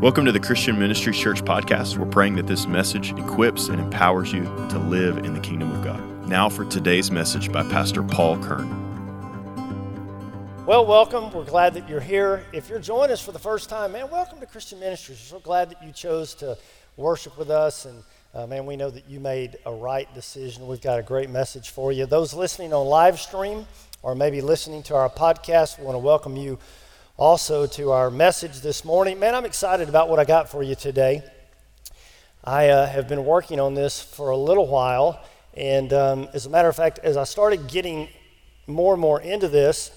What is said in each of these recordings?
Welcome to the Christian Ministry Church podcast. We're praying that this message equips and empowers you to live in the kingdom of God. Now, for today's message by Pastor Paul Kern. Well, welcome. We're glad that you're here. If you're joining us for the first time, man, welcome to Christian Ministries. We're so glad that you chose to worship with us. And uh, man, we know that you made a right decision. We've got a great message for you. Those listening on live stream or maybe listening to our podcast, we want to welcome you also to our message this morning. Man, I'm excited about what I got for you today. I uh, have been working on this for a little while, and um, as a matter of fact, as I started getting more and more into this,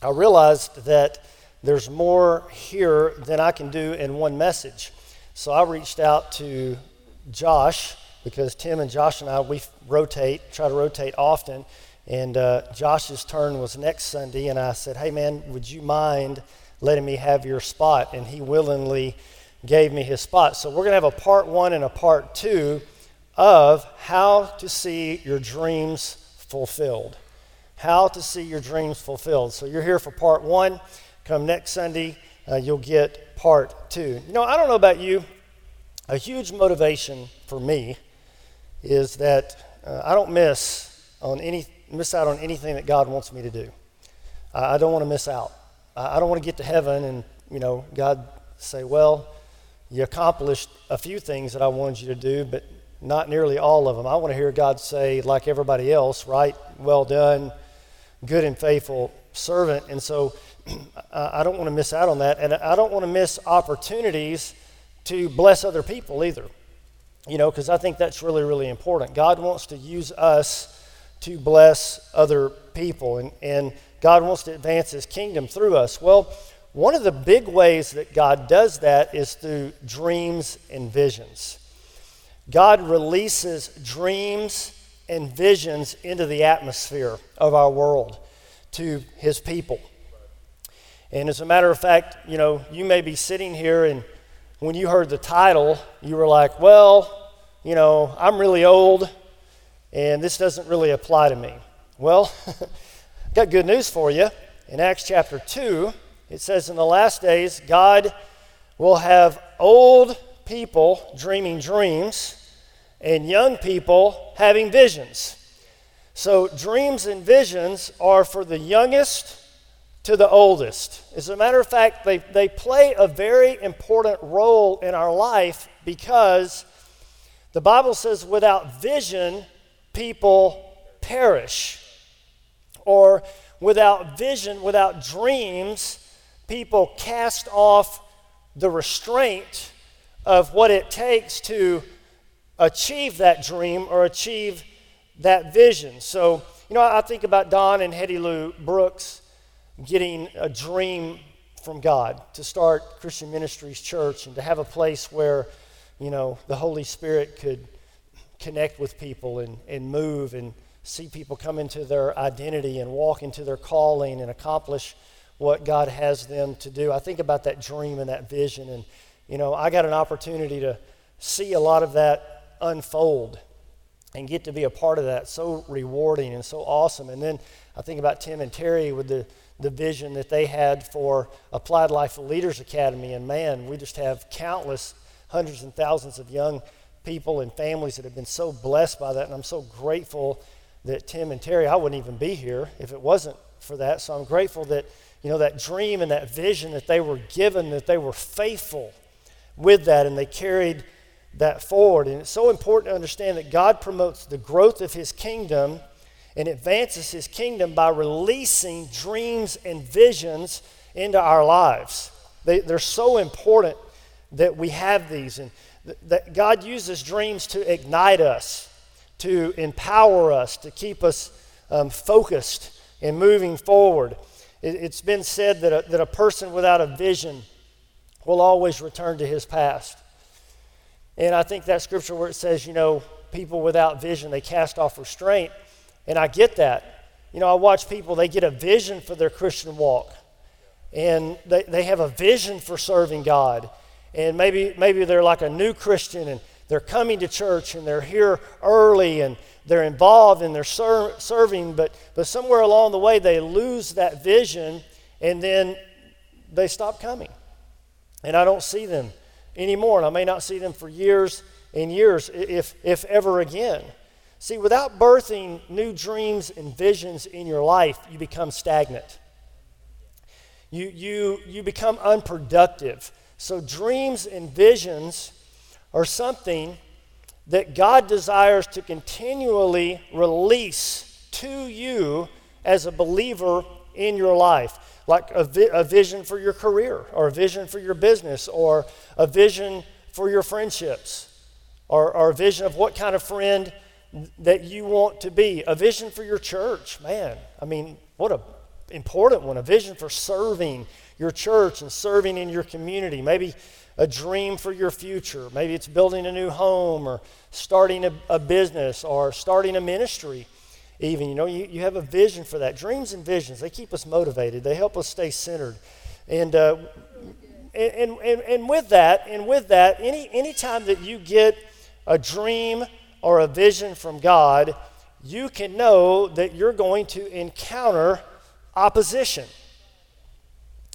I realized that there's more here than I can do in one message. So I reached out to Josh because Tim and Josh and I, we rotate, try to rotate often. And uh, Josh's turn was next Sunday, and I said, Hey, man, would you mind letting me have your spot? And he willingly gave me his spot. So we're going to have a part one and a part two of how to see your dreams fulfilled. How to see your dreams fulfilled. So you're here for part one. Come next Sunday, uh, you'll get part two. You know, I don't know about you, a huge motivation for me is that uh, I don't miss on any miss out on anything that God wants me to do. I, I don't want to miss out. I, I don't want to get to heaven and, you know, God say, well, you accomplished a few things that I wanted you to do, but not nearly all of them. I want to hear God say, like everybody else, right? Well done, good and faithful servant. And so I don't want to miss out on that. And I don't want to miss opportunities to bless other people either. You know, because I think that's really, really important. God wants to use us to bless other people. And, and God wants to advance his kingdom through us. Well, one of the big ways that God does that is through dreams and visions. God releases dreams and visions into the atmosphere of our world to his people. And as a matter of fact, you know, you may be sitting here and when you heard the title, you were like, well, you know, I'm really old and this doesn't really apply to me. Well, got good news for you. In Acts chapter 2, it says, In the last days, God will have old people dreaming dreams and young people having visions. So, dreams and visions are for the youngest to the oldest. As a matter of fact, they, they play a very important role in our life because the Bible says without vision, people perish. Or without vision, without dreams, people cast off the restraint of what it takes to achieve that dream or achieve that vision. So, you know, I think about Don and Hetty Lou Brooks getting a dream from God to start Christian Ministries Church and to have a place where, you know, the Holy Spirit could connect with people and, and move and see people come into their identity and walk into their calling and accomplish what God has them to do. I think about that dream and that vision, and you know, I got an opportunity to see a lot of that unfold and get to be a part of that. So rewarding and so awesome. And then I think about Tim and Terry with the the vision that they had for Applied Life Leaders Academy, and man, we just have countless hundreds and thousands of young people and families that have been so blessed by that. And I'm so grateful that Tim and Terry, I wouldn't even be here if it wasn't for that. So I'm grateful that, you know, that dream and that vision that they were given, that they were faithful with that and they carried that forward. And it's so important to understand that God promotes the growth of his kingdom and advances his kingdom by releasing dreams and visions into our lives. They, they're so important that we have these. And that God uses dreams to ignite us, to empower us, to keep us um, focused and moving forward. It, has been said that a, that a person without a vision will always return to his past. And I think that scripture where it says, you know, people without vision, they cast off restraint. And I get that. You know, I watch people, they get a vision for their Christian walk. And they, they have a vision for serving God and maybe maybe they're like a new Christian and they're coming to church and they're here early and they're involved and they're ser- serving, but but somewhere along the way they lose that vision and then they stop coming, and I don't see them anymore, and I may not see them for years and years, if, if ever again. See, without birthing new dreams and visions in your life, you become stagnant. You, you, you become unproductive. So, dreams and visions are something that God desires to continually release to you as a believer in your life, like a, vi- a vision for your career, or a vision for your business, or a vision for your friendships, or, or a vision of what kind of friend that you want to be, a vision for your church. Man, I mean, what a important one, a vision for serving your church and serving in your community. Maybe a dream for your future. Maybe it's building a new home or starting a, a business or starting a ministry even. You know, you, you have a vision for that. Dreams and visions, they keep us motivated, they help us stay centered. And, uh, and, and, and with that, and with that, any anytime that you get a dream or a vision from God, you can know that you're going to encounter opposition.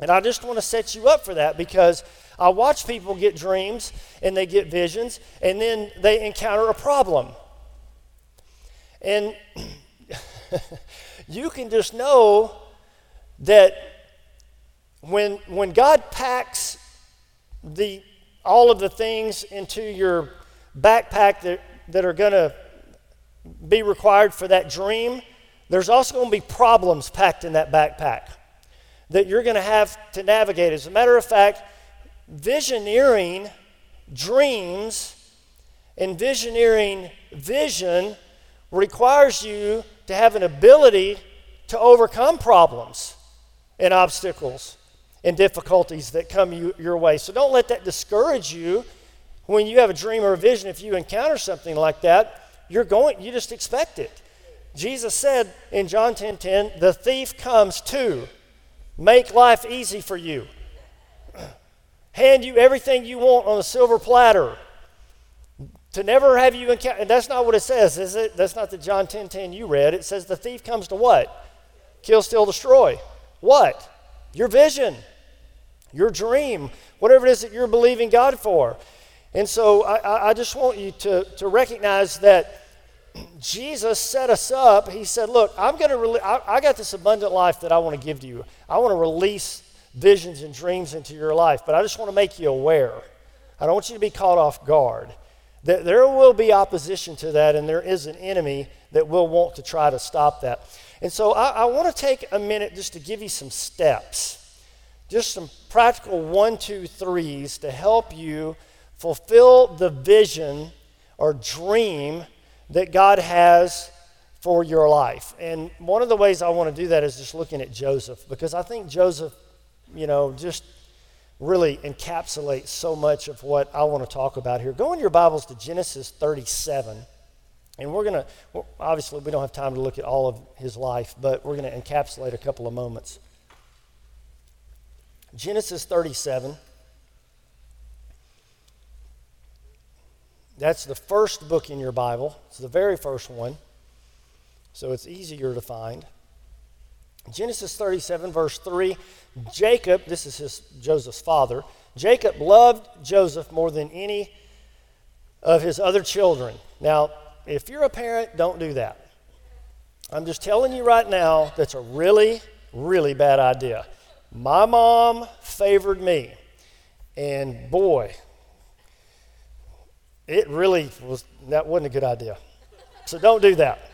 And I just want to set you up for that because I watch people get dreams and they get visions and then they encounter a problem. And you can just know that when, when God packs the, all of the things into your backpack that, that are going to be required for that dream, there's also going to be problems packed in that backpack that you're going to have to navigate. As a matter of fact, visioneering dreams and visioneering vision requires you to have an ability to overcome problems and obstacles and difficulties that come you, your way. So don't let that discourage you when you have a dream or a vision. If you encounter something like that, you're going, you just expect it. Jesus said in John 10 10, the thief comes to make life easy for you, hand you everything you want on a silver platter, to never have you encounter. And that's not what it says, is it? That's not the John 10 10 you read. It says the thief comes to what? Kill, steal, destroy. What? Your vision, your dream, whatever it is that you're believing God for. And so I, I just want you to, to recognize that Jesus set us up. He said, Look, I'm going to rele- I, I got this abundant life that I want to give to you. I want to release visions and dreams into your life, but I just want to make you aware. I don't want you to be caught off guard. That there will be opposition to that, and there is an enemy that will want to try to stop that. And so I, I want to take a minute just to give you some steps, just some practical one, two, threes to help you fulfill the vision or dream that God has for your life. And one of the ways I want to do that is just looking at Joseph, because I think Joseph, you know, just really encapsulates so much of what I want to talk about here. Go in your Bibles to Genesis 37. And we're going to, obviously, we don't have time to look at all of his life, but we're going to encapsulate a couple of moments. Genesis 37. That's the first book in your Bible. It's the very first one. So it's easier to find. Genesis 37, verse 3 Jacob, this is his, Joseph's father, Jacob loved Joseph more than any of his other children. Now, if you're a parent, don't do that. I'm just telling you right now, that's a really, really bad idea. My mom favored me. And boy, it really was, that wasn't a good idea. So don't do that.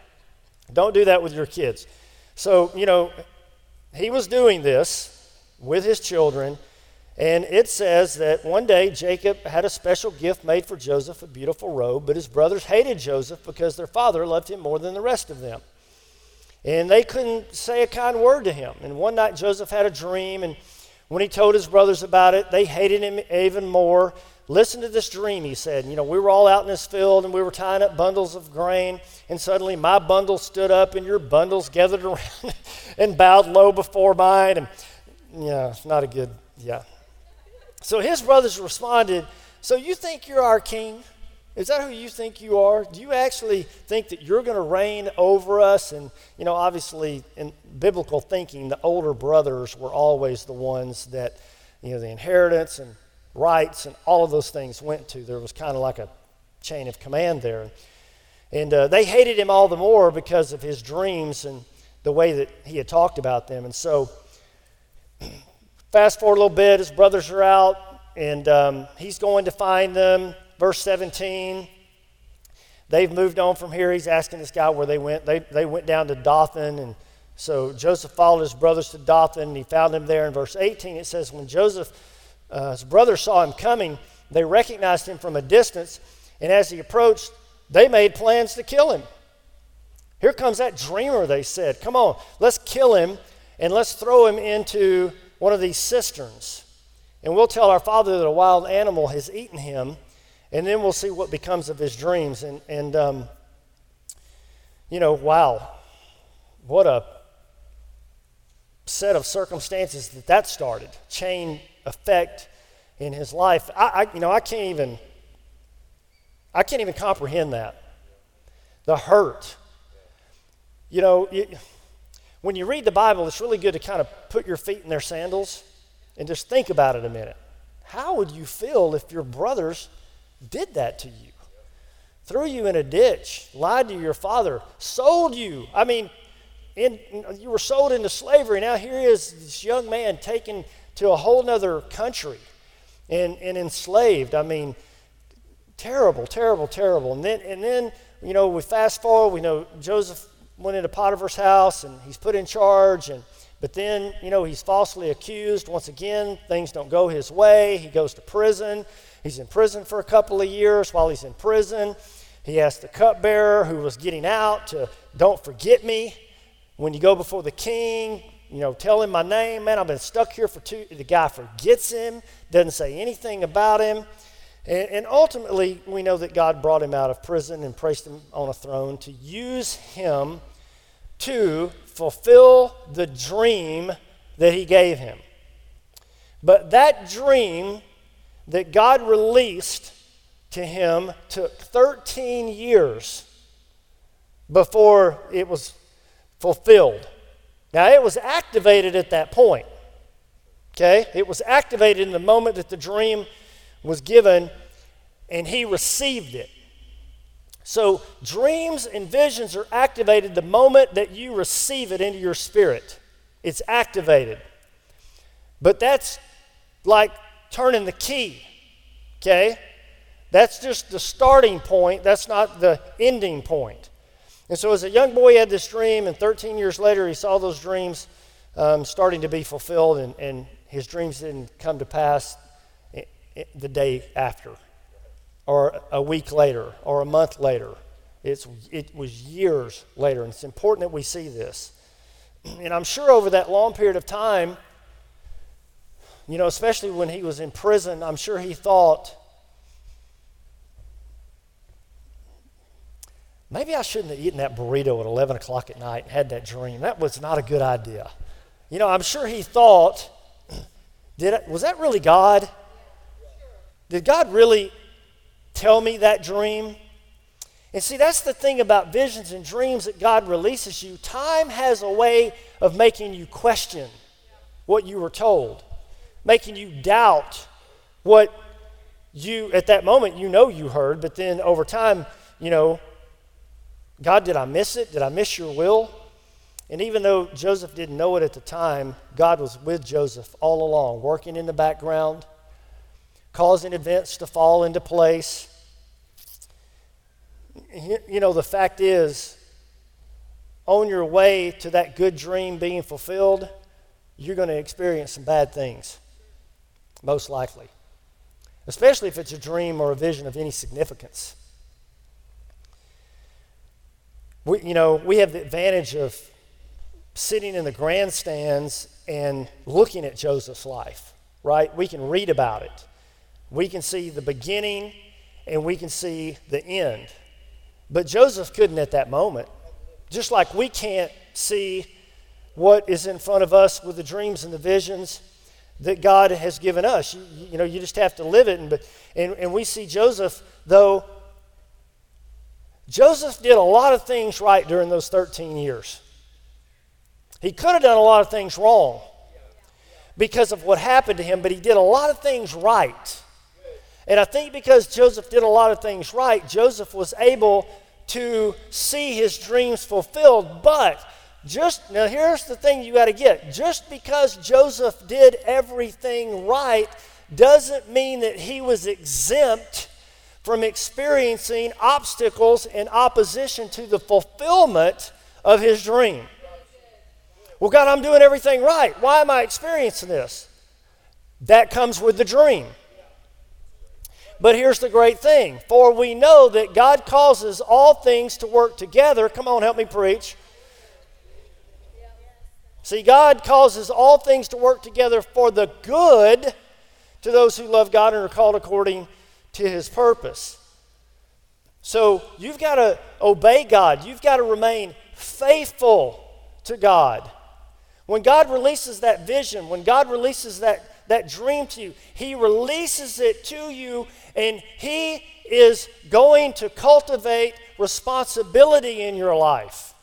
Don't do that with your kids. So, you know, he was doing this with his children, and it says that one day Jacob had a special gift made for Joseph, a beautiful robe, but his brothers hated Joseph because their father loved him more than the rest of them. And they couldn't say a kind word to him. And one night Joseph had a dream, and when he told his brothers about it, they hated him even more. Listen to this dream, he said. You know, we were all out in this field and we were tying up bundles of grain, and suddenly my bundle stood up and your bundles gathered around and bowed low before mine. And yeah, it's not a good, yeah. So his brothers responded, So you think you're our king? Is that who you think you are? Do you actually think that you're going to reign over us? And, you know, obviously, in biblical thinking, the older brothers were always the ones that, you know, the inheritance and rights, and all of those things went to. There was kind of like a chain of command there. And uh, they hated him all the more because of his dreams and the way that he had talked about them. And so, fast forward a little bit, his brothers are out, and um, he's going to find them. Verse 17. They've moved on from here. He's asking this guy where they went. They, they went down to Dothan, and so Joseph followed his brothers to Dothan, and he found them there. In verse 18, it says, When Joseph, uh, his brothers saw him coming, they recognized him from a distance, and as he approached, they made plans to kill him. Here comes that dreamer, they said. Come on, let's kill him and let's throw him into one of these cisterns. And we'll tell our father that a wild animal has eaten him, and then we'll see what becomes of his dreams. And, and um, you know, wow, what a set of circumstances that that started, chain effect in his life. I, I you know, I can't even, I can't even comprehend that. The hurt, you know, when you read the Bible, it's really good to kind of put your feet in their sandals and just think about it a minute. How would you feel if your brothers did that to you? Threw you in a ditch, lied to your father, sold you. I mean, in, you were sold into slavery. Now here is this young man taken to a whole other country and, and enslaved. I mean, terrible, terrible, terrible. And then, and then, you know, we fast forward, we know Joseph went into Potiphar's house and he's put in charge and but then, you know, he's falsely accused. Once again, things don't go his way. He goes to prison. He's in prison for a couple of years. While he's in prison, he asks the cupbearer who was getting out to, Don't forget me. When you go before the king, you know, tell him my name. Man, I've been stuck here for two. The guy forgets him, doesn't say anything about him. And, and ultimately, we know that God brought him out of prison and placed him on a throne to use him to fulfill the dream that he gave him. But that dream that God released to him took 13 years before it was fulfilled. Now, it was activated at that point. Okay? It was activated in the moment that the dream was given, and he received it. So, dreams and visions are activated the moment that you receive it into your spirit. It's activated. But that's like turning the key, okay? That's just the starting point, that's not the ending point. And so, as a young boy, he had this dream, and 13 years later, he saw those dreams um, starting to be fulfilled, and, and his dreams didn't come to pass the day after or a week later or a month later. It's, it was years later, and it's important that we see this. And I'm sure over that long period of time, you know, especially when he was in prison, I'm sure he thought, maybe I shouldn't have eaten that burrito at 11 o'clock at night and had that dream. That was not a good idea. You know, I'm sure he thought, did it, was that really God? Did God really tell me that dream. And see, that's the thing about visions and dreams that God releases you. Time has a way of making you question what you were told, making you doubt what you, at that moment, you know you heard, but then over time, you know, God, did I miss it? Did I miss your will? And even though Joseph didn't know it at the time, God was with Joseph all along, working in the background, causing events to fall into place. You know, the fact is, on your way to that good dream being fulfilled, you're going to experience some bad things, most likely, especially if it's a dream or a vision of any significance. We, you know, we have the advantage of sitting in the grandstands and looking at Joseph's life, right? We can read about it. We can see the beginning and we can see the end. But Joseph couldn't at that moment. Just like we can't see what is in front of us with the dreams and the visions that God has given us. You, you know, you just have to live it. And, and, and we see Joseph, though, Joseph did a lot of things right during those 13 years. He could have done a lot of things wrong because of what happened to him, but he did a lot of things right. And I think because Joseph did a lot of things right, Joseph was able to see his dreams fulfilled. But just now, here's the thing you got to get just because Joseph did everything right doesn't mean that he was exempt from experiencing obstacles and opposition to the fulfillment of his dream. Well, God, I'm doing everything right. Why am I experiencing this? That comes with the dream. But here's the great thing for we know that God causes all things to work together. Come on, help me preach. See, God causes all things to work together for the good to those who love God and are called according to his purpose. So you've got to obey God, you've got to remain faithful to God. When God releases that vision, when God releases that, that dream to you, He releases it to you, and He is going to cultivate responsibility in your life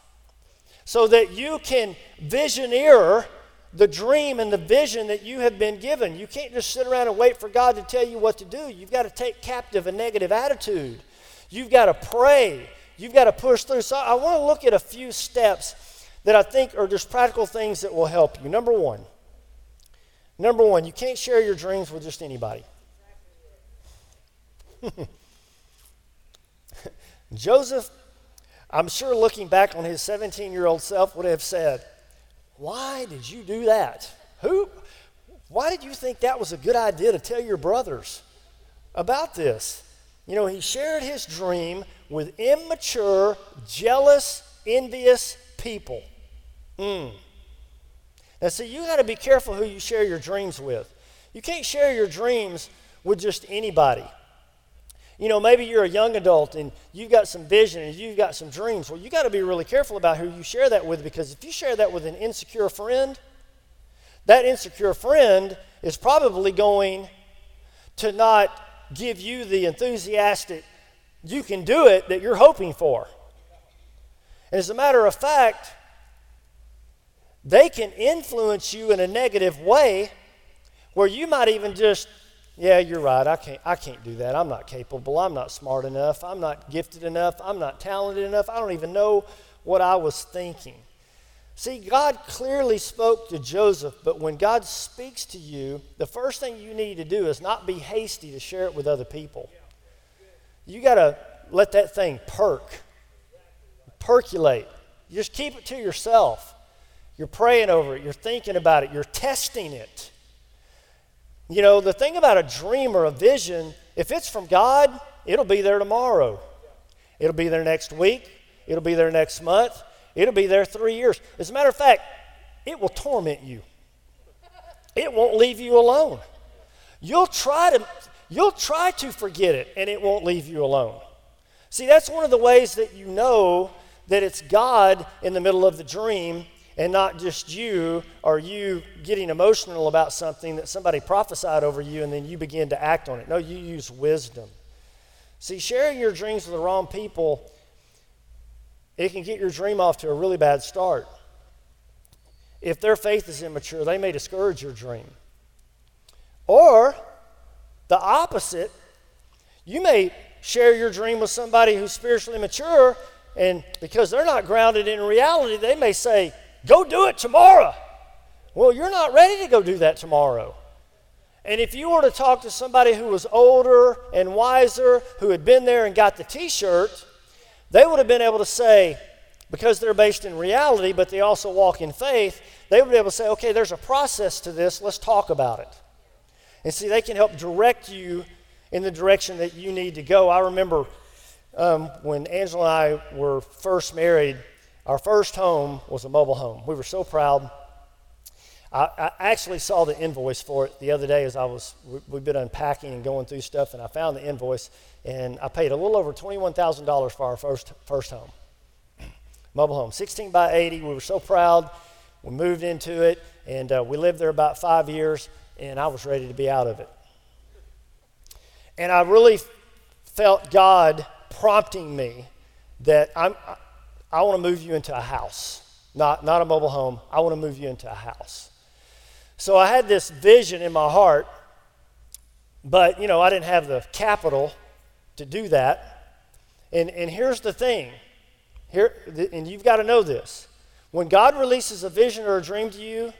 so that you can visioneer the dream and the vision that you have been given. You can't just sit around and wait for God to tell you what to do. You've got to take captive a negative attitude. You've got to pray. You've got to push through. So I want to look at a few steps that I think are just practical things that will help you. Number one, number one, you can't share your dreams with just anybody. Joseph, I'm sure looking back on his 17 year old self, would have said, Why did you do that? Who? Why did you think that was a good idea to tell your brothers about this? You know, he shared his dream with immature, jealous, envious people. Mm. Now, see, you got to be careful who you share your dreams with. You can't share your dreams with just anybody. You know, maybe you're a young adult and you've got some vision and you've got some dreams. Well, you got to be really careful about who you share that with because if you share that with an insecure friend, that insecure friend is probably going to not give you the enthusiastic, you can do it that you're hoping for. And as a matter of fact, they can influence you in a negative way where you might even just yeah you're right. I can't i can't do that. I'm not capable. I'm not smart enough. I'm not gifted enough. I'm not talented enough. I don't even know what i was thinking. See god clearly spoke to joseph but when god speaks to you the first thing you need to do is not be hasty to share it with other people. You got to let that thing perk percolate. You just keep it to yourself. You're praying over it, you're thinking about it, you're testing it. You know, the thing about a dream or a vision, if it's from God, it'll be there tomorrow. It'll be there next week. It'll be there next month. It'll be there three years. As a matter of fact, it will torment you. It won't leave you alone. You'll try to you'll try to forget it and it won't leave you alone. See, that's one of the ways that you know that it's God in the middle of the dream and not just you or you getting emotional about something that somebody prophesied over you and then you begin to act on it. No, you use wisdom. See, sharing your dreams with the wrong people, it can get your dream off to a really bad start. If their faith is immature, they may discourage your dream. Or the opposite, you may share your dream with somebody who's spiritually mature, and because they're not grounded in reality, they may say, Go do it tomorrow. Well, you're not ready to go do that tomorrow. And if you were to talk to somebody who was older and wiser, who had been there and got the t shirt, they would have been able to say, because they're based in reality, but they also walk in faith, they would be able to say, okay, there's a process to this, let's talk about it. And see, they can help direct you in the direction that you need to go. I remember um, when Angela and I were first married, our first home was a mobile home. We were so proud. I, I, actually saw the invoice for it the other day as I was, we, we've been unpacking and going through stuff, and I found the invoice, and I paid a little over $21,000 for our first, first home. Mobile home, 16 by 80. We were so proud. We moved into it, and uh, we lived there about five years, and I was ready to be out of it. And I really felt God prompting me that I'm, I want to move you into a house, not, not a mobile home. I want to move you into a house. So I had this vision in my heart But, you know, I didn't have the capital to do that. And, and here's the thing here, and you've got to know this. When God releases a vision or a dream to you,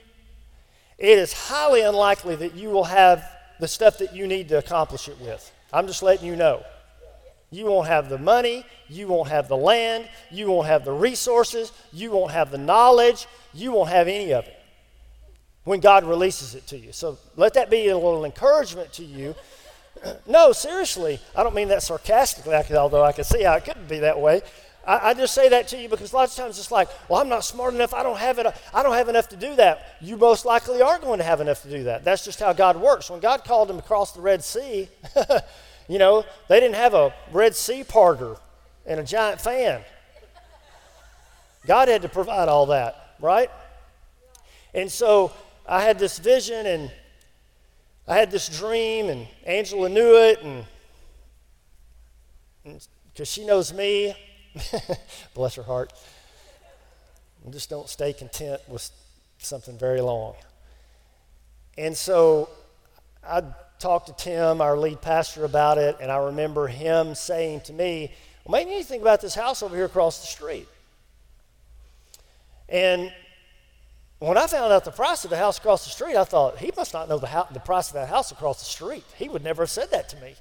it is highly unlikely that you will have the stuff that you need to accomplish it with. I'm just letting you know. You won't have the money, you won't have the land, you won't have the resources, you won't have the knowledge, you won't have any of it when God releases it to you. So let that be a little encouragement to you. no, seriously, I don't mean that sarcastically, although I can see how it could be that way. I, I, just say that to you because a lot of times it's like, well, I'm not smart enough. I don't have it. I don't have enough to do that. You most likely are going to have enough to do that. That's just how God works. When God called him across the Red Sea, you know, they didn't have a Red Sea parter and a giant fan. God had to provide all that, right? And so I had this vision and I had this dream, and Angela knew it, and because she knows me, Bless her heart. And just don't stay content with something very long. And so I talked to Tim, our lead pastor, about it, and I remember him saying to me, Well, maybe you think about this house over here across the street. And when I found out the price of the house across the street, I thought, he must not know the, house, the price of that house across the street. He would never have said that to me.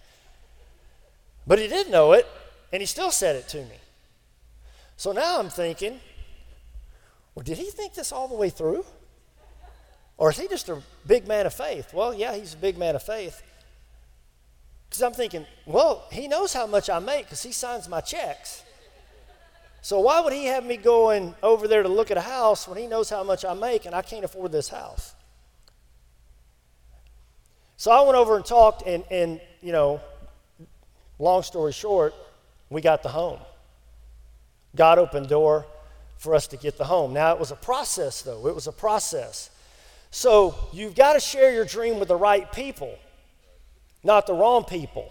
But he did know it, and he still said it to me. So now I'm thinking, well, did he think this all the way through? Or is he just a big man of faith? Well, yeah, he's a big man of faith. Because I'm thinking, well, he knows how much I make because he signs my checks. So why would he have me going over there to look at a house when he knows how much I make and I can't afford this house? So I went over and talked, and, and you know, long story short, we got the home. God opened door for us to get the home. Now, it was a process, though. It was a process. So, you've got to share your dream with the right people, not the wrong people.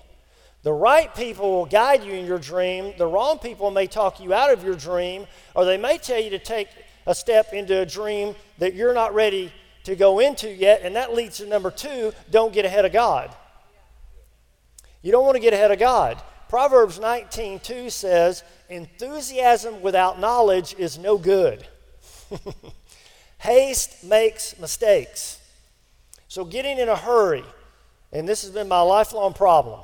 The right people will guide you in your dream. The wrong people may talk you out of your dream, or they may tell you to take a step into a dream that you're not ready to go into yet. And that leads to number two don't get ahead of God. You don't want to get ahead of God. Proverbs 19:2 says, "Enthusiasm without knowledge is no good. Haste makes mistakes." So getting in a hurry, and this has been my lifelong problem.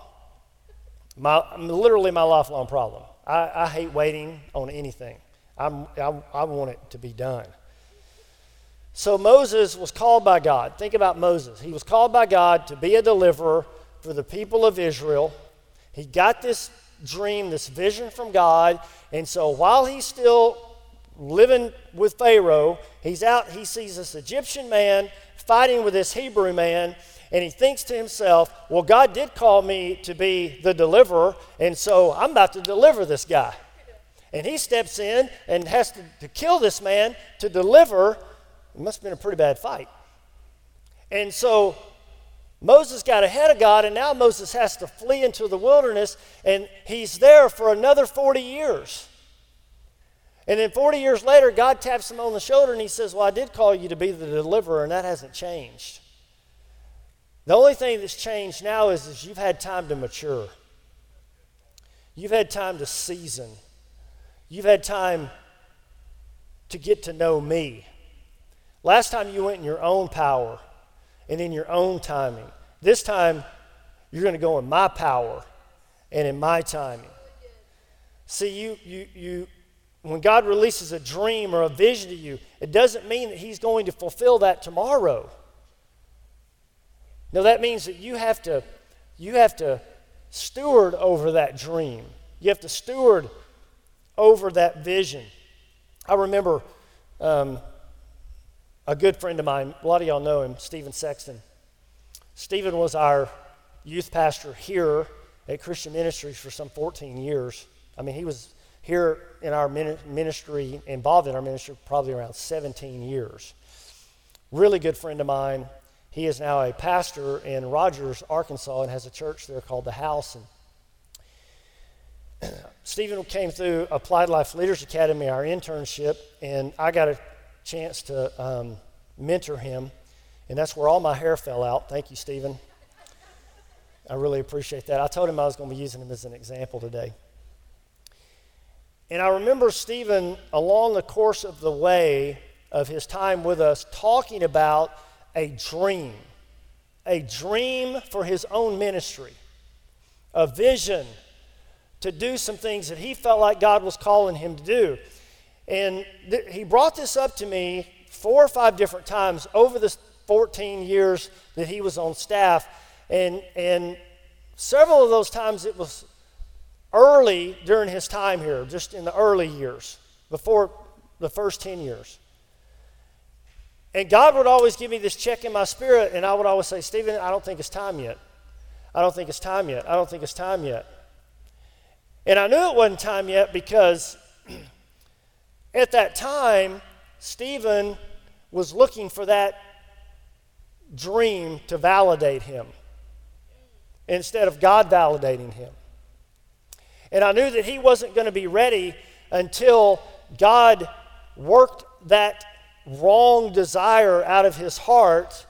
My, literally my lifelong problem. I, I hate waiting on anything. I'm, I, I want it to be done. So Moses was called by God. Think about Moses. He was called by God to be a deliverer for the people of Israel he got this dream, this vision from God, and so while he's still living with Pharaoh, he's out, he sees this Egyptian man fighting with this Hebrew man, and he thinks to himself, Well, God did call me to be the deliverer, and so I'm about to deliver this guy. And he steps in and has to, to kill this man to deliver. It must have been a pretty bad fight. And so Moses got ahead of God, and now Moses has to flee into the wilderness, and he's there for another 40 years. And then 40 years later, God taps him on the shoulder and he says, Well, I did call you to be the deliverer, and that hasn't changed. The only thing that's changed now is, is you've had time to mature. You've had time to season. You've had time to get to know me. Last time you went in your own power and in your own timing. This time, you're going to go in my power and in my timing. See, you, you, you, when God releases a dream or a vision to you, it doesn't mean that He's going to fulfill that tomorrow. No, that means that you have to, you have to steward over that dream. You have to steward over that vision. I remember um, a good friend of mine, a lot of y'all know him, Stephen Sexton. Stephen was our youth pastor here at Christian Ministries for some 14 years. I mean, he was here in our ministry, involved in our ministry, probably around 17 years. Really good friend of mine. He is now a pastor in Rogers, Arkansas, and has a church there called The House. And Stephen came through Applied Life Leaders Academy, our internship, and I got a chance to um, mentor him, and that's where all my hair fell out. Thank you, Stephen. I really appreciate that. I told him I was going to be using him as an example today. And I remember Stephen, along the course of the way of his time with us, talking about a dream, a dream for his own ministry, a vision to do some things that he felt like God was calling him to do. And th- he brought this up to me four or five different times over the 14 years that he was on staff. And, and several of those times it was early during his time here, just in the early years, before the first 10 years. And God would always give me this check in my spirit, and I would always say, Stephen, I don't think it's time yet. I don't think it's time yet. I don't think it's time yet. And I knew it wasn't time yet because at that time, Stephen was looking for that dream to validate him instead of God validating him. And I knew that he wasn't going to be ready until God worked that wrong desire out of his heart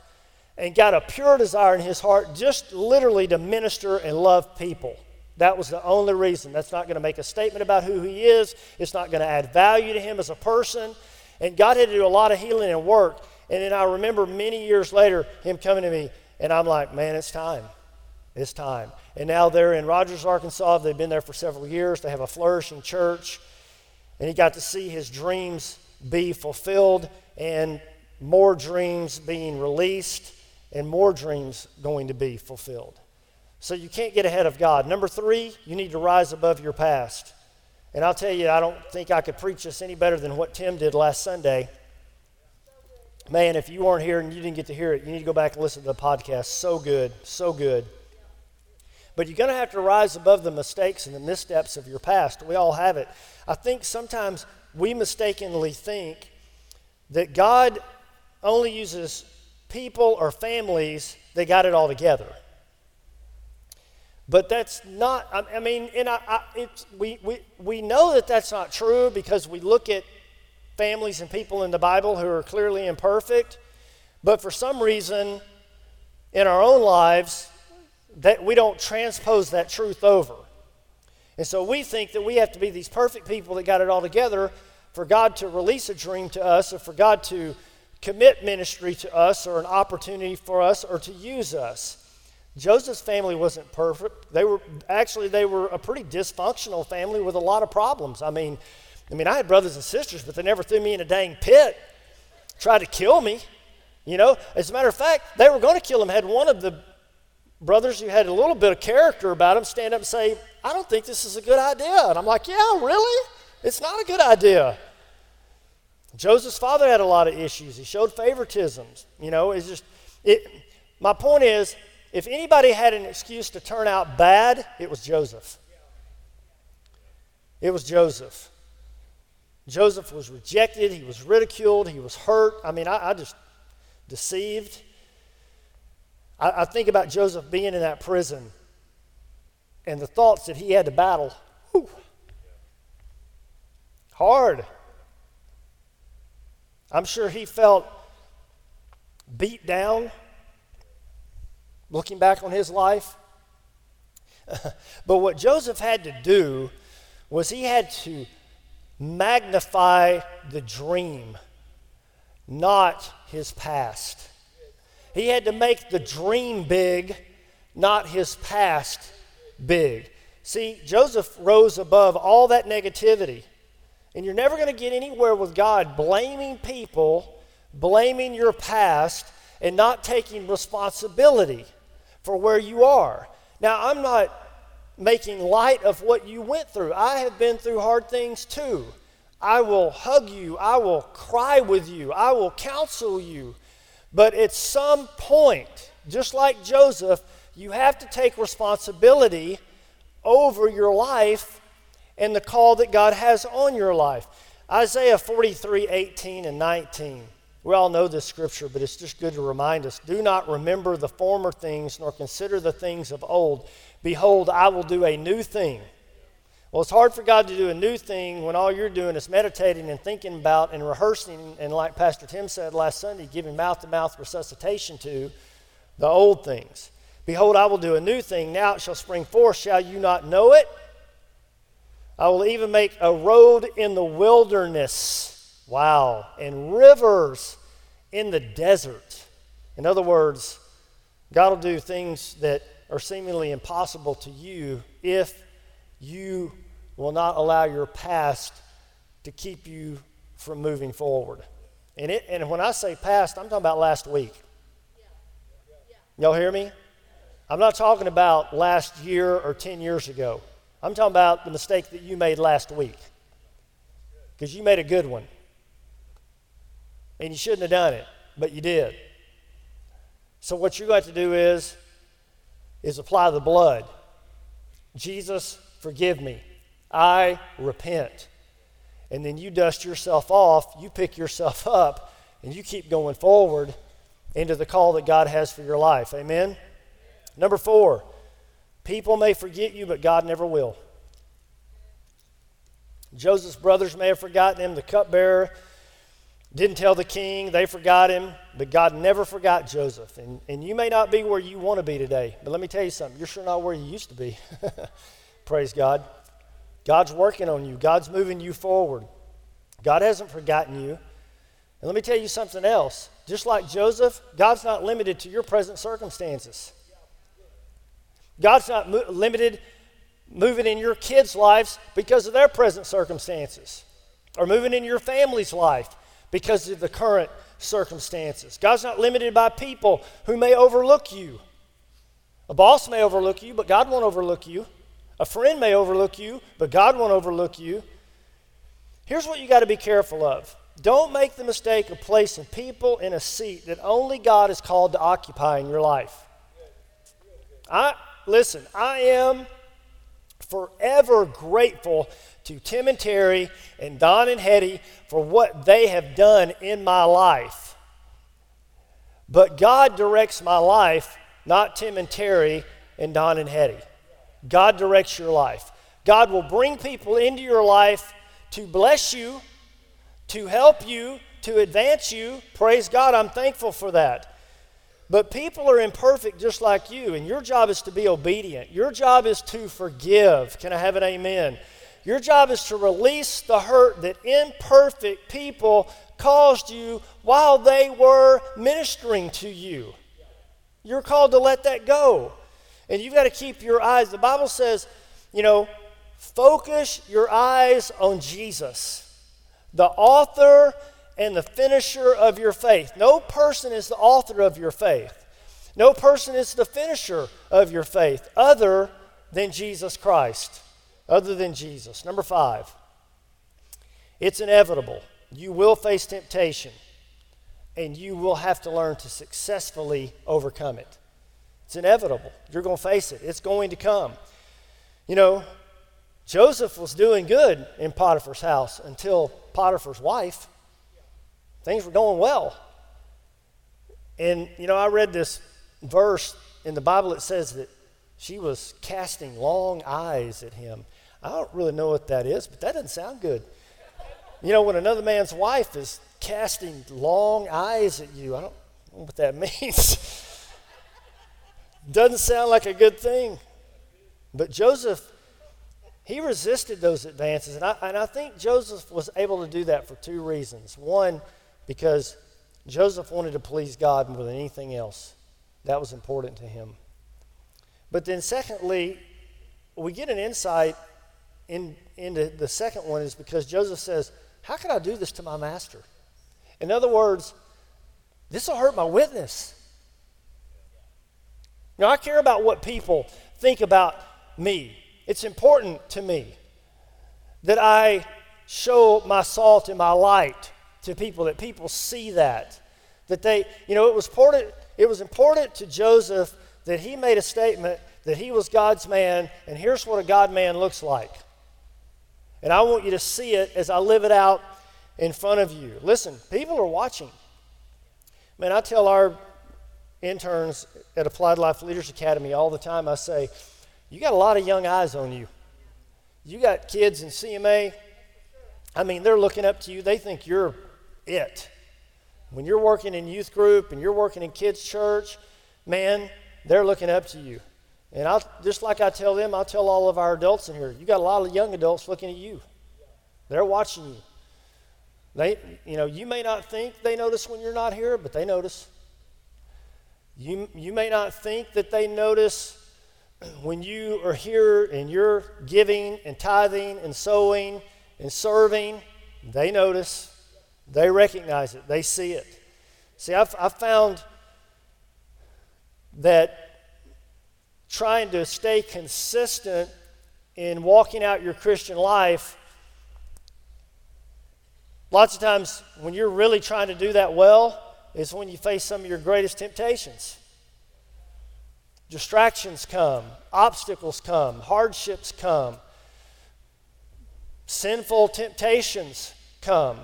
and got a pure desire in his heart just literally to minister and love people. That was the only reason. That's not going to make a statement about who he is. It's not going to add value to him as a person. And God had to do a lot of healing and work. And then I remember many years later him coming to me, and I'm like, man, it's time. It's time. And now they're in Rogers, Arkansas. They've been there for several years. They have a flourishing church. And he got to see his dreams be fulfilled and more dreams being released and more dreams going to be fulfilled. So you can't get ahead of God. Number three, you need to rise above your past. And I'll tell you, I don't think I could preach this any better than what Tim did last Sunday. Man, if you weren't here and you didn't get to hear it, you need to go back and listen to the podcast. So good, so good. But you're going to have to rise above the mistakes and the missteps of your past. We all have it. I think sometimes we mistakenly think that God only uses people or families that got it all together. But that's not, I mean, and I, I, it's, we, we, we know that that's not true because we look at families and people in the Bible who are clearly imperfect. But for some reason, in our own lives, that we don't transpose that truth over. And so we think that we have to be these perfect people that got it all together for God to release a dream to us or for God to commit ministry to us or an opportunity for us or to use us. Joseph's family wasn't perfect. They were actually they were a pretty dysfunctional family with a lot of problems. I mean, I mean, I had brothers and sisters, but they never threw me in a dang pit, tried to kill me. You know, as a matter of fact, they were going to kill him. Had one of the brothers who had a little bit of character about him stand up and say, "I don't think this is a good idea," and I'm like, "Yeah, really? It's not a good idea." Joseph's father had a lot of issues. He showed favoritisms. You know, it's just it. My point is, if anybody had an excuse to turn out bad, it was Joseph. It was Joseph. Joseph was rejected, he was ridiculed, he was hurt. I mean, I, I just deceived. I, I think about Joseph being in that prison and the thoughts that he had to battle. Whew. Hard. I'm sure he felt beat down looking back on his life. but what Joseph had to do was he had to magnify the dream, not his past. He had to make the dream big, not his past big. See, Joseph rose above all that negativity. And you're never going to get anywhere with God blaming people, blaming your past, and not taking responsibility for where you are. Now, I'm not making light of what you went through. I have been through hard things too. I will hug you, I will cry with you, I will counsel you. But at some point, just like Joseph, you have to take responsibility over your life and the call that God has on your life. Isaiah 43 18 and 19. We all know this scripture, but it's just good to remind us. Do not remember the former things, nor consider the things of old. Behold, I will do a new thing. Well, it's hard for God to do a new thing when all you're doing is meditating and thinking about and rehearsing, and like Pastor Tim said last Sunday, giving mouth to mouth resuscitation to the old things. Behold, I will do a new thing. Now it shall spring forth. Shall you not know it? I will even make a road in the wilderness. Wow. And rivers in the desert. In other words, God will do things that are seemingly impossible to you if you will not allow your past to keep you from moving forward. And, it, and when I say past, I'm talking about last week. Y'all hear me? I'm not talking about last year or 10 years ago. I'm talking about the mistake that you made last week. Because you made a good one. And you shouldn't have done it, but you did. So what you're going to do is is apply the blood. Jesus, forgive me. I repent. And then you dust yourself off, you pick yourself up, and you keep going forward into the call that God has for your life. Amen? Number four, people may forget you, but God never will. Joseph's brothers may have forgotten him, the cupbearer didn't tell the king, they forgot him, but God never forgot Joseph. And, and you may not be where you want to be today, but let me tell you something you're sure not where you used to be. Praise God. God's working on you, God's moving you forward. God hasn't forgotten you. And let me tell you something else. Just like Joseph, God's not limited to your present circumstances. God's not mo- limited moving in your kids' lives because of their present circumstances, or moving in your family's life because of the current circumstances. God's not limited by people who may overlook you. A boss may overlook you, but God won't overlook you. A friend may overlook you, but God won't overlook you. Here's what you got to be careful of don't make the mistake of placing people in a seat that only God is called to occupy in your life. I listen, I am forever grateful to Tim and Terry and Don and Hetty for what they have done in my life. But God directs my life, not Tim and Terry and Don and Hetty. God directs your life. God will bring people into your life to bless you, to help you, to advance you. Praise God, I'm thankful for that. But people are imperfect just like you, and your job is to be obedient. Your job is to forgive. Can I have an amen? Your job is to release the hurt that imperfect people caused you while they were ministering to you. You're called to let that go. And you've got to keep your eyes, the Bible says, you know, focus your eyes on Jesus, the author and the finisher of your faith. No person is the author of your faith. No person is the finisher of your faith other than Jesus Christ other than Jesus. Number five, it's inevitable. You will face temptation, and you will have to learn to successfully overcome it. It's inevitable. You're going to face it, it's going to come. You know, Joseph was doing good in Potiphar's house until Potiphar's wife. Things were going well. And, you know, I read this verse in the Bible, it says that she was casting long eyes at him. I don't really know what that is, but that doesn't sound good. You know, when another man's wife is casting long eyes at you, I don't know what that means. Doesn't sound like a good thing. But Joseph, he resisted those advances. And I, and I think Joseph was able to do that for two reasons. One, because Joseph wanted to please God more than anything else, that was important to him. But then, secondly, we get an insight in, into the second one is because Joseph says, How can I do this to my master? In other words, this will hurt my witness. Now, I care about what people think about me. It's important to me that I show my salt and my light to people, that people see that. That they, you know, it was important, it was important to Joseph that he made a statement that he was God's man, and here's what a God man looks like. And I want you to see it as I live it out in front of you. Listen, people are watching. Man, I tell our interns at Applied Life Leaders Academy all the time, I say, you got a lot of young eyes on you. You got kids in CMA. I mean, they're looking up to you. They think you're it. When you're working in youth group and you're working in kids' church, man, they're looking up to you. And I'll, just like I tell them, I'll tell all of our adults in here, you got a lot of young adults looking at you. They're watching you. They, you know, you may not think they notice when you're not here, but they notice. You, you may not think that they notice when you are here and you're giving and tithing and sowing and serving. They notice. They recognize it. They see it. See, I've, I've found that trying to stay consistent in walking out your Christian life, lots of times when you're really trying to do that well, is when you face some of your greatest temptations. Distractions come, obstacles come, hardships come, sinful temptations come.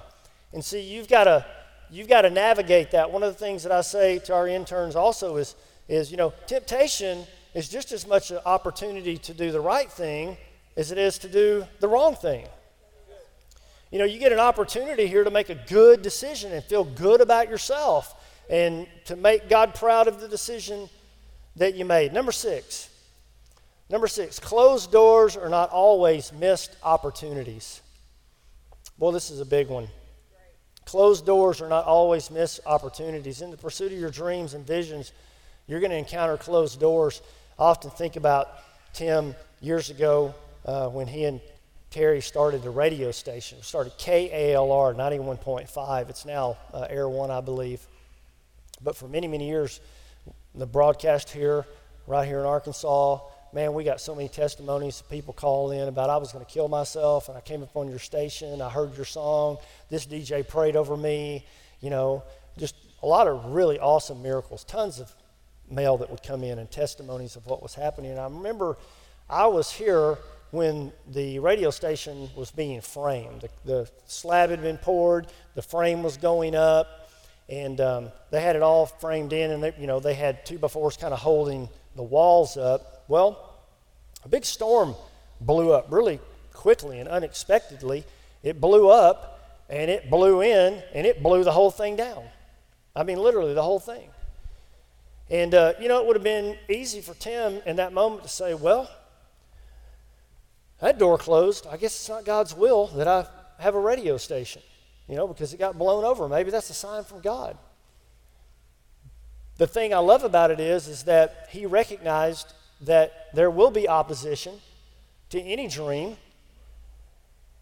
And see, you've got to you've got to navigate that. One of the things that I say to our interns also is is, you know, temptation is just as much an opportunity to do the right thing as it is to do the wrong thing. You know, you get an opportunity here to make a good decision and feel good about yourself and to make God proud of the decision that you made. Number six. Number six, closed doors are not always missed opportunities. Boy, this is a big one. Closed doors are not always missed opportunities. In the pursuit of your dreams and visions, you're going to encounter closed doors. I often think about Tim years ago uh, when he and Terry started the radio station. started KALR 91.5. It's now uh, Air One, I believe. But for many, many years, the broadcast here, right here in Arkansas, man, we got so many testimonies. People call in about I was going to kill myself, and I came up on your station. I heard your song. This DJ prayed over me. You know, just a lot of really awesome miracles. Tons of mail that would come in and testimonies of what was happening. And I remember I was here when the radio station was being framed. The, the slab had been poured, the frame was going up and um, they had it all framed in, and they, you know they had two by fours kind of holding the walls up. Well, a big storm blew up really quickly and unexpectedly. It blew up, and it blew in, and it blew the whole thing down. I mean, literally the whole thing. And uh, you know, it would have been easy for Tim in that moment to say, "Well, that door closed. I guess it's not God's will that I have a radio station." you know, because it got blown over. Maybe that's a sign from God. The thing I love about it is, is that he recognized that there will be opposition to any dream.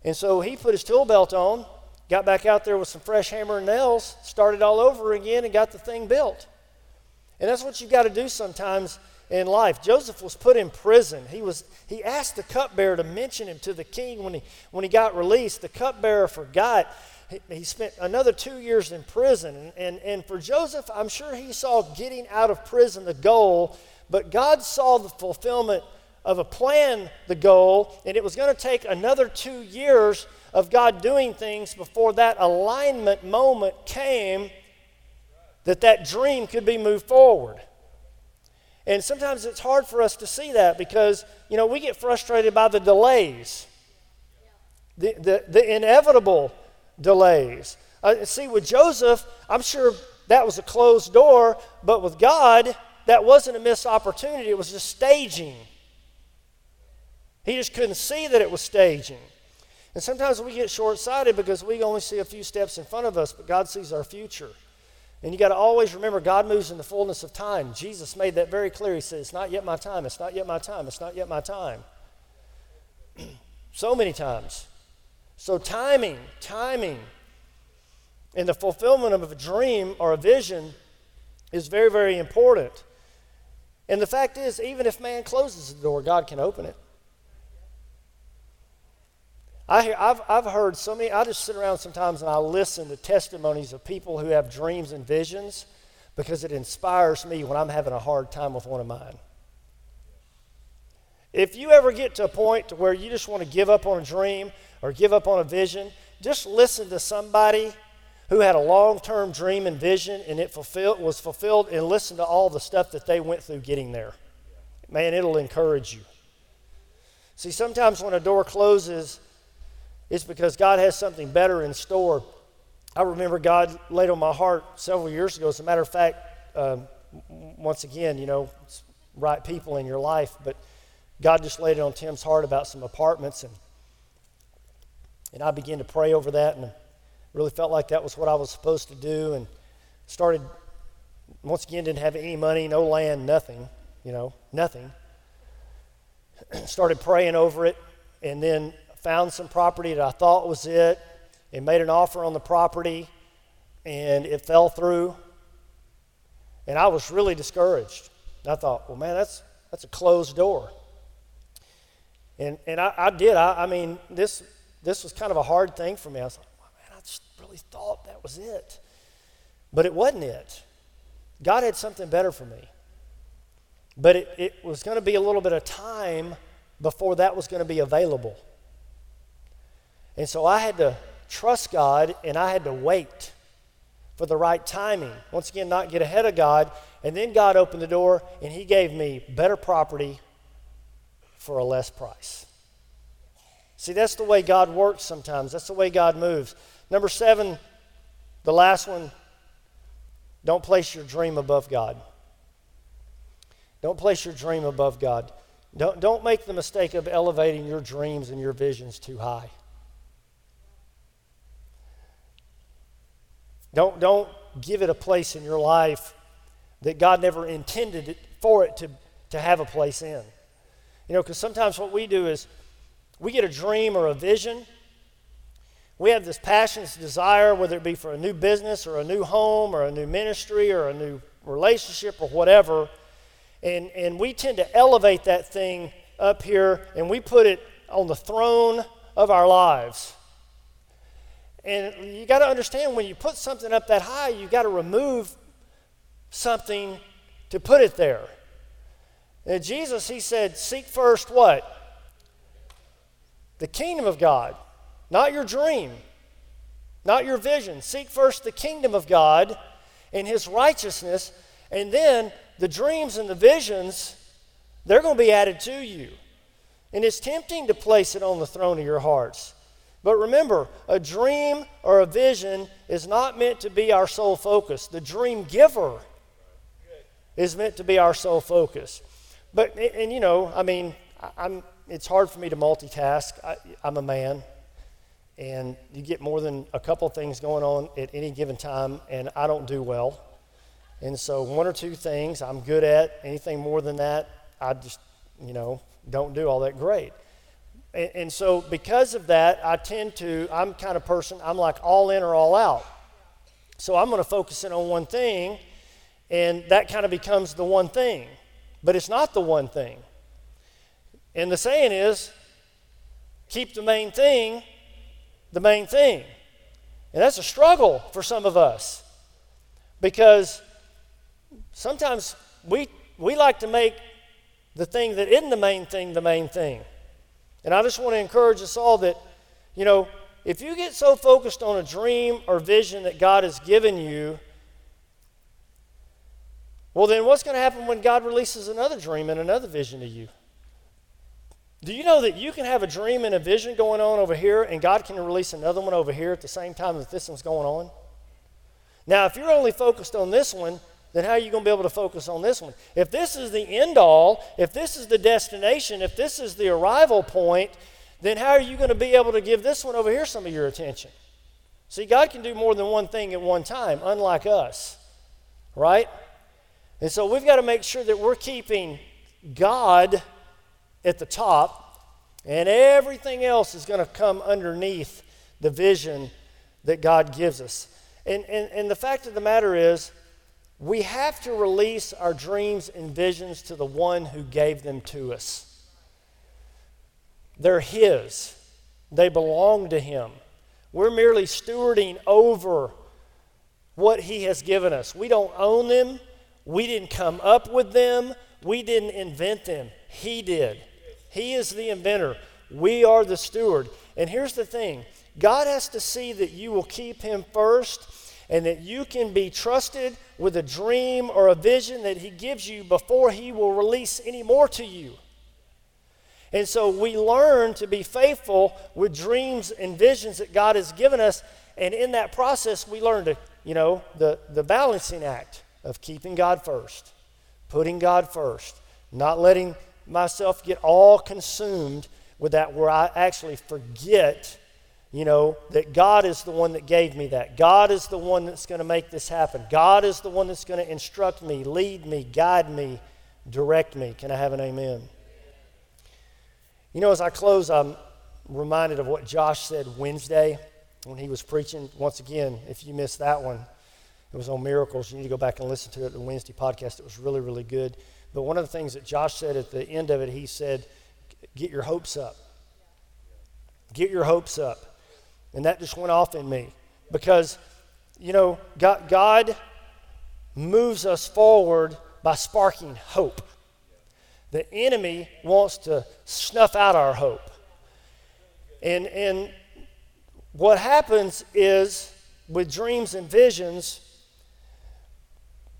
And so he put his tool belt on, got back out there with some fresh hammer and nails, started all over again, and got the thing built. And that's what you've got to do sometimes in life. Joseph was put in prison. He was he asked the cupbearer to mention him to the king when he when he got released. The cupbearer forgot he spent another two years in prison. And, and, and for Joseph, I'm sure he saw getting out of prison the goal, but God saw the fulfillment of a plan, the goal, and it was going to take another two years of God doing things before that alignment moment came that that dream could be moved forward. And sometimes it's hard for us to see that because, you know, we get frustrated by the delays, the, the, the inevitable delays. Uh, see, with Joseph, I'm sure that was a closed door, but with God, that wasn't a missed opportunity, it was just staging. He just couldn't see that it was staging. And sometimes we get short sighted because we only see a few steps in front of us, but God sees our future. And you got to always remember God moves in the fullness of time. Jesus made that very clear. He said, It's not yet my time, it's not yet my time, it's not yet my time. so many times. So, timing, timing, and the fulfillment of a dream or a vision is very, very important. And the fact is, even if man closes the door, God can open it. I hear, I've, I've heard so many, I just sit around sometimes and I listen to testimonies of people who have dreams and visions because it inspires me when I'm having a hard time with one of mine. If you ever get to a point where you just want to give up on a dream, or give up on a vision, just listen to somebody who had a long-term dream and vision and it fulfilled, was fulfilled and listen to all the stuff that they went through getting there. Man, it'll encourage you. See, sometimes when a door closes, it's because God has something better in store. I remember God laid on my heart several years ago. As a matter of fact, um, once again, you know, right people in your life, but God just laid it on Tim's heart about some apartments, and and I began to pray over that, and really felt like that was what I was supposed to do, and started. Once again, didn't have any money, no land, nothing, you know, nothing. started praying over it, and then found some property that I thought was it, and made an offer on the property, and it fell through. And I was really discouraged. I thought, well, man, that's, that's a closed door. And, and I, I did. I, I mean, this, this was kind of a hard thing for me. I was like, man, I just really thought that was it. But it wasn't it. God had something better for me. But it, it was going to be a little bit of time before that was going to be available. And so I had to trust God and I had to wait for the right timing. Once again, not get ahead of God. And then God opened the door and He gave me better property for a less price. See, that's the way God works sometimes. That's the way God moves. Number seven, the last one, don't place your dream above God. Don't place your dream above God. Don't, don't make the mistake of elevating your dreams and your visions too high. Don't, don't give it a place in your life that God never intended it for it to, to have a place in. You know, because sometimes what we do is we get a dream or a vision. We have this passion, this desire, whether it be for a new business or a new home or a new ministry or a new relationship or whatever. And, and we tend to elevate that thing up here and we put it on the throne of our lives. And you got to understand when you put something up that high, you got to remove something to put it there. And Jesus, he said, seek first what? The kingdom of God, not your dream, not your vision. Seek first the kingdom of God and his righteousness, and then the dreams and the visions, they're going to be added to you. And it's tempting to place it on the throne of your hearts. But remember, a dream or a vision is not meant to be our sole focus. The dream giver is meant to be our sole focus. But, and you know, I mean, I'm, it's hard for me to multitask. I, I'm a man, and you get more than a couple things going on at any given time, and I don't do well. And so, one or two things I'm good at. Anything more than that, I just, you know, don't do all that great. And, and so, because of that, I tend to, I'm kind of person, I'm like all in or all out. So, I'm going to focus in on one thing, and that kind of becomes the one thing. But it's not the one thing. And the saying is, keep the main thing the main thing. And that's a struggle for some of us because sometimes we, we like to make the thing that isn't the main thing the main thing. And I just want to encourage us all that, you know, if you get so focused on a dream or vision that God has given you, well, then what's going to happen when God releases another dream and another vision to you? Do you know that you can have a dream and a vision going on over here, and God can release another one over here at the same time that this one's going on? Now, if you're only focused on this one, then how are you going to be able to focus on this one? If this is the end all, if this is the destination, if this is the arrival point, then how are you going to be able to give this one over here some of your attention? See, God can do more than one thing at one time, unlike us, right? And so we've got to make sure that we're keeping God at the top, and everything else is going to come underneath the vision that God gives us. And, and, and the fact of the matter is, we have to release our dreams and visions to the one who gave them to us. They're His, they belong to Him. We're merely stewarding over what He has given us. We don't own them, we didn't come up with them, we didn't invent them. He did. He is the inventor. We are the steward. And here's the thing God has to see that you will keep Him first and that you can be trusted with a dream or a vision that He gives you before He will release any more to you. And so we learn to be faithful with dreams and visions that God has given us. And in that process, we learn to, you know, the, the balancing act. of keeping God first, putting God first, not letting myself get all consumed with that where I actually forget, you know, that God is the one that gave me that. God is the one that's going to make this happen. God is the one that's going to instruct me, lead me, guide me, direct me. Can I have an amen? You know, as I close, I'm reminded of what Josh said Wednesday when he was preaching. Once again, if you missed that one, it was on miracles. You need to go back and listen to it, the Wednesday podcast. It was really, really good. But one of the things that Josh said at the end of it, he said, Get your hopes up. Get your hopes up. And that just went off in me because, you know, God, God moves us forward by sparking hope. The enemy wants to snuff out our hope. And, and what happens is with dreams and visions,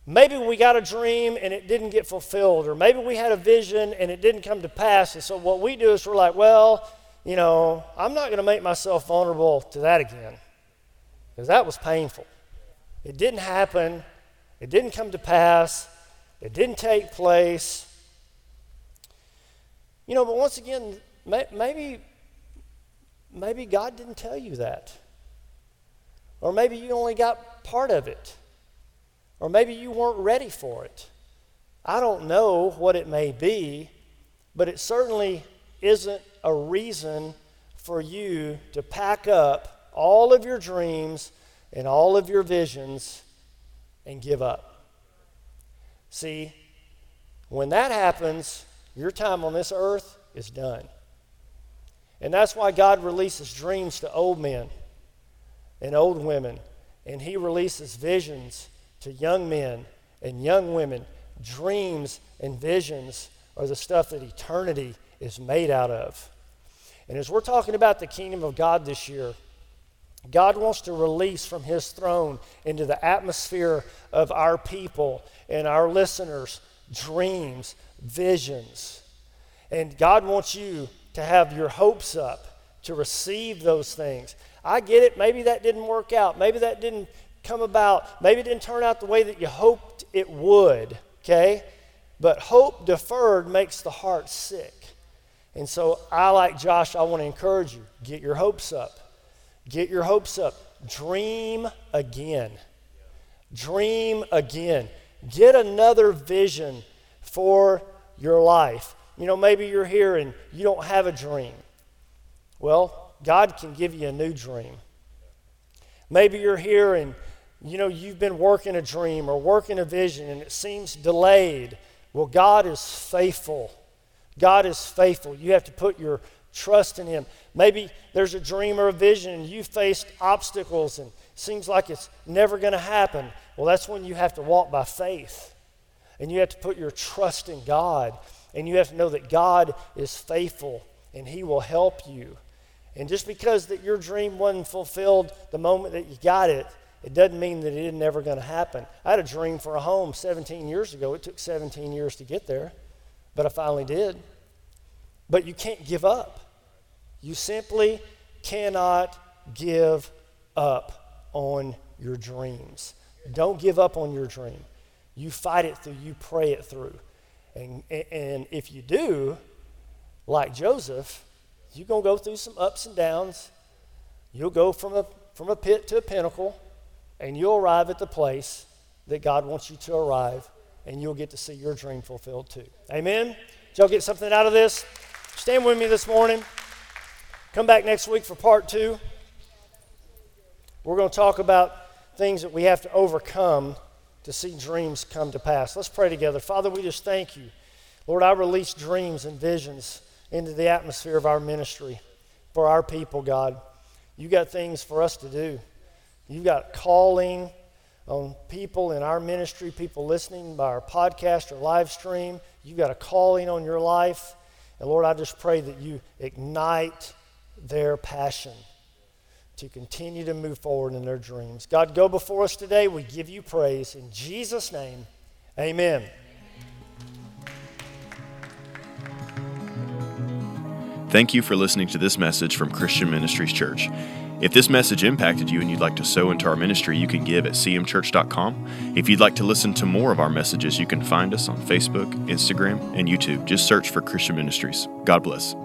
maybe we got a dream and it didn't get fulfilled, or maybe we had a vision and it didn't come to pass. And so what we do is we're like, well, you know, I'm not going to make myself vulnerable to that again because that was painful. It didn't happen, it didn't come to pass, it didn't take place. You know, but once again, maybe maybe God didn't tell you that. Or maybe you only got part of it. Or maybe you weren't ready for it. I don't know what it may be, but it certainly isn't a reason for you to pack up all of your dreams and all of your visions and give up. See, when that happens, your time on this earth is done. And that's why God releases dreams to old men and old women, and He releases visions to young men and young women. Dreams and visions are the stuff that eternity is made out of. And as we're talking about the kingdom of God this year, God wants to release from His throne into the atmosphere of our people and our listeners dreams, visions. And God wants you to have your hopes up, to receive those things. I get it. Maybe that didn't work out. Maybe that didn't come about. Maybe it didn't turn out the way that you hoped it would, okay? But hope deferred makes the heart sick. And so I, like Josh, I want to encourage you get your hopes up. Get your hopes up. Dream again. Dream again. Get another vision for your life. You know, maybe you're here and you don't have a dream. Well, God can give you a new dream. Maybe you're here and you know you've been working a dream or working a vision and it seems delayed. Well, God is faithful. God is faithful. You have to put your trust in Him. Maybe there's a dream or a vision and you faced obstacles and seems like it's never going to happen. Well, that's when you have to walk by faith and you have to put your trust in God. And you have to know that God is faithful and He will help you. And just because that your dream wasn't fulfilled the moment that you got it, it doesn't mean that it isn't ever going to happen. I had a dream for a home 17 years ago. It took 17 years to get there, but I finally did. But you can't give up. You simply cannot give up on your dreams. Don't give up on your dream. You fight it through, you pray it through. And, and if you do, like Joseph, you're going to go through some ups and downs. You'll go from a, from a pit to a pinnacle, and you'll arrive at the place that God wants you to arrive, and you'll get to see your dream fulfilled too. Amen? Did y'all get something out of this? Stand with me this morning. Come back next week for part two. We're going to talk about things that we have to overcome to see dreams come to pass. Let's pray together. Father, we just thank you. Lord, I release dreams and visions into the atmosphere of our ministry for our people, God. You got things for us to do. You've got calling on people in our ministry, people listening by our podcast or live stream. you've got a calling on your life. And Lord, I just pray that you ignite their passion to continue to move forward in their dreams. God, go before us today. We give you praise. In Jesus' name, amen. Thank you for listening to this message from Christian Ministries Church. If this message impacted you and you'd like to sow into our ministry, you can give at cmchurch.com. If you'd like to listen to more of our messages, you can find us on Facebook, Instagram, and YouTube. Just search for Christian Ministries. God bless.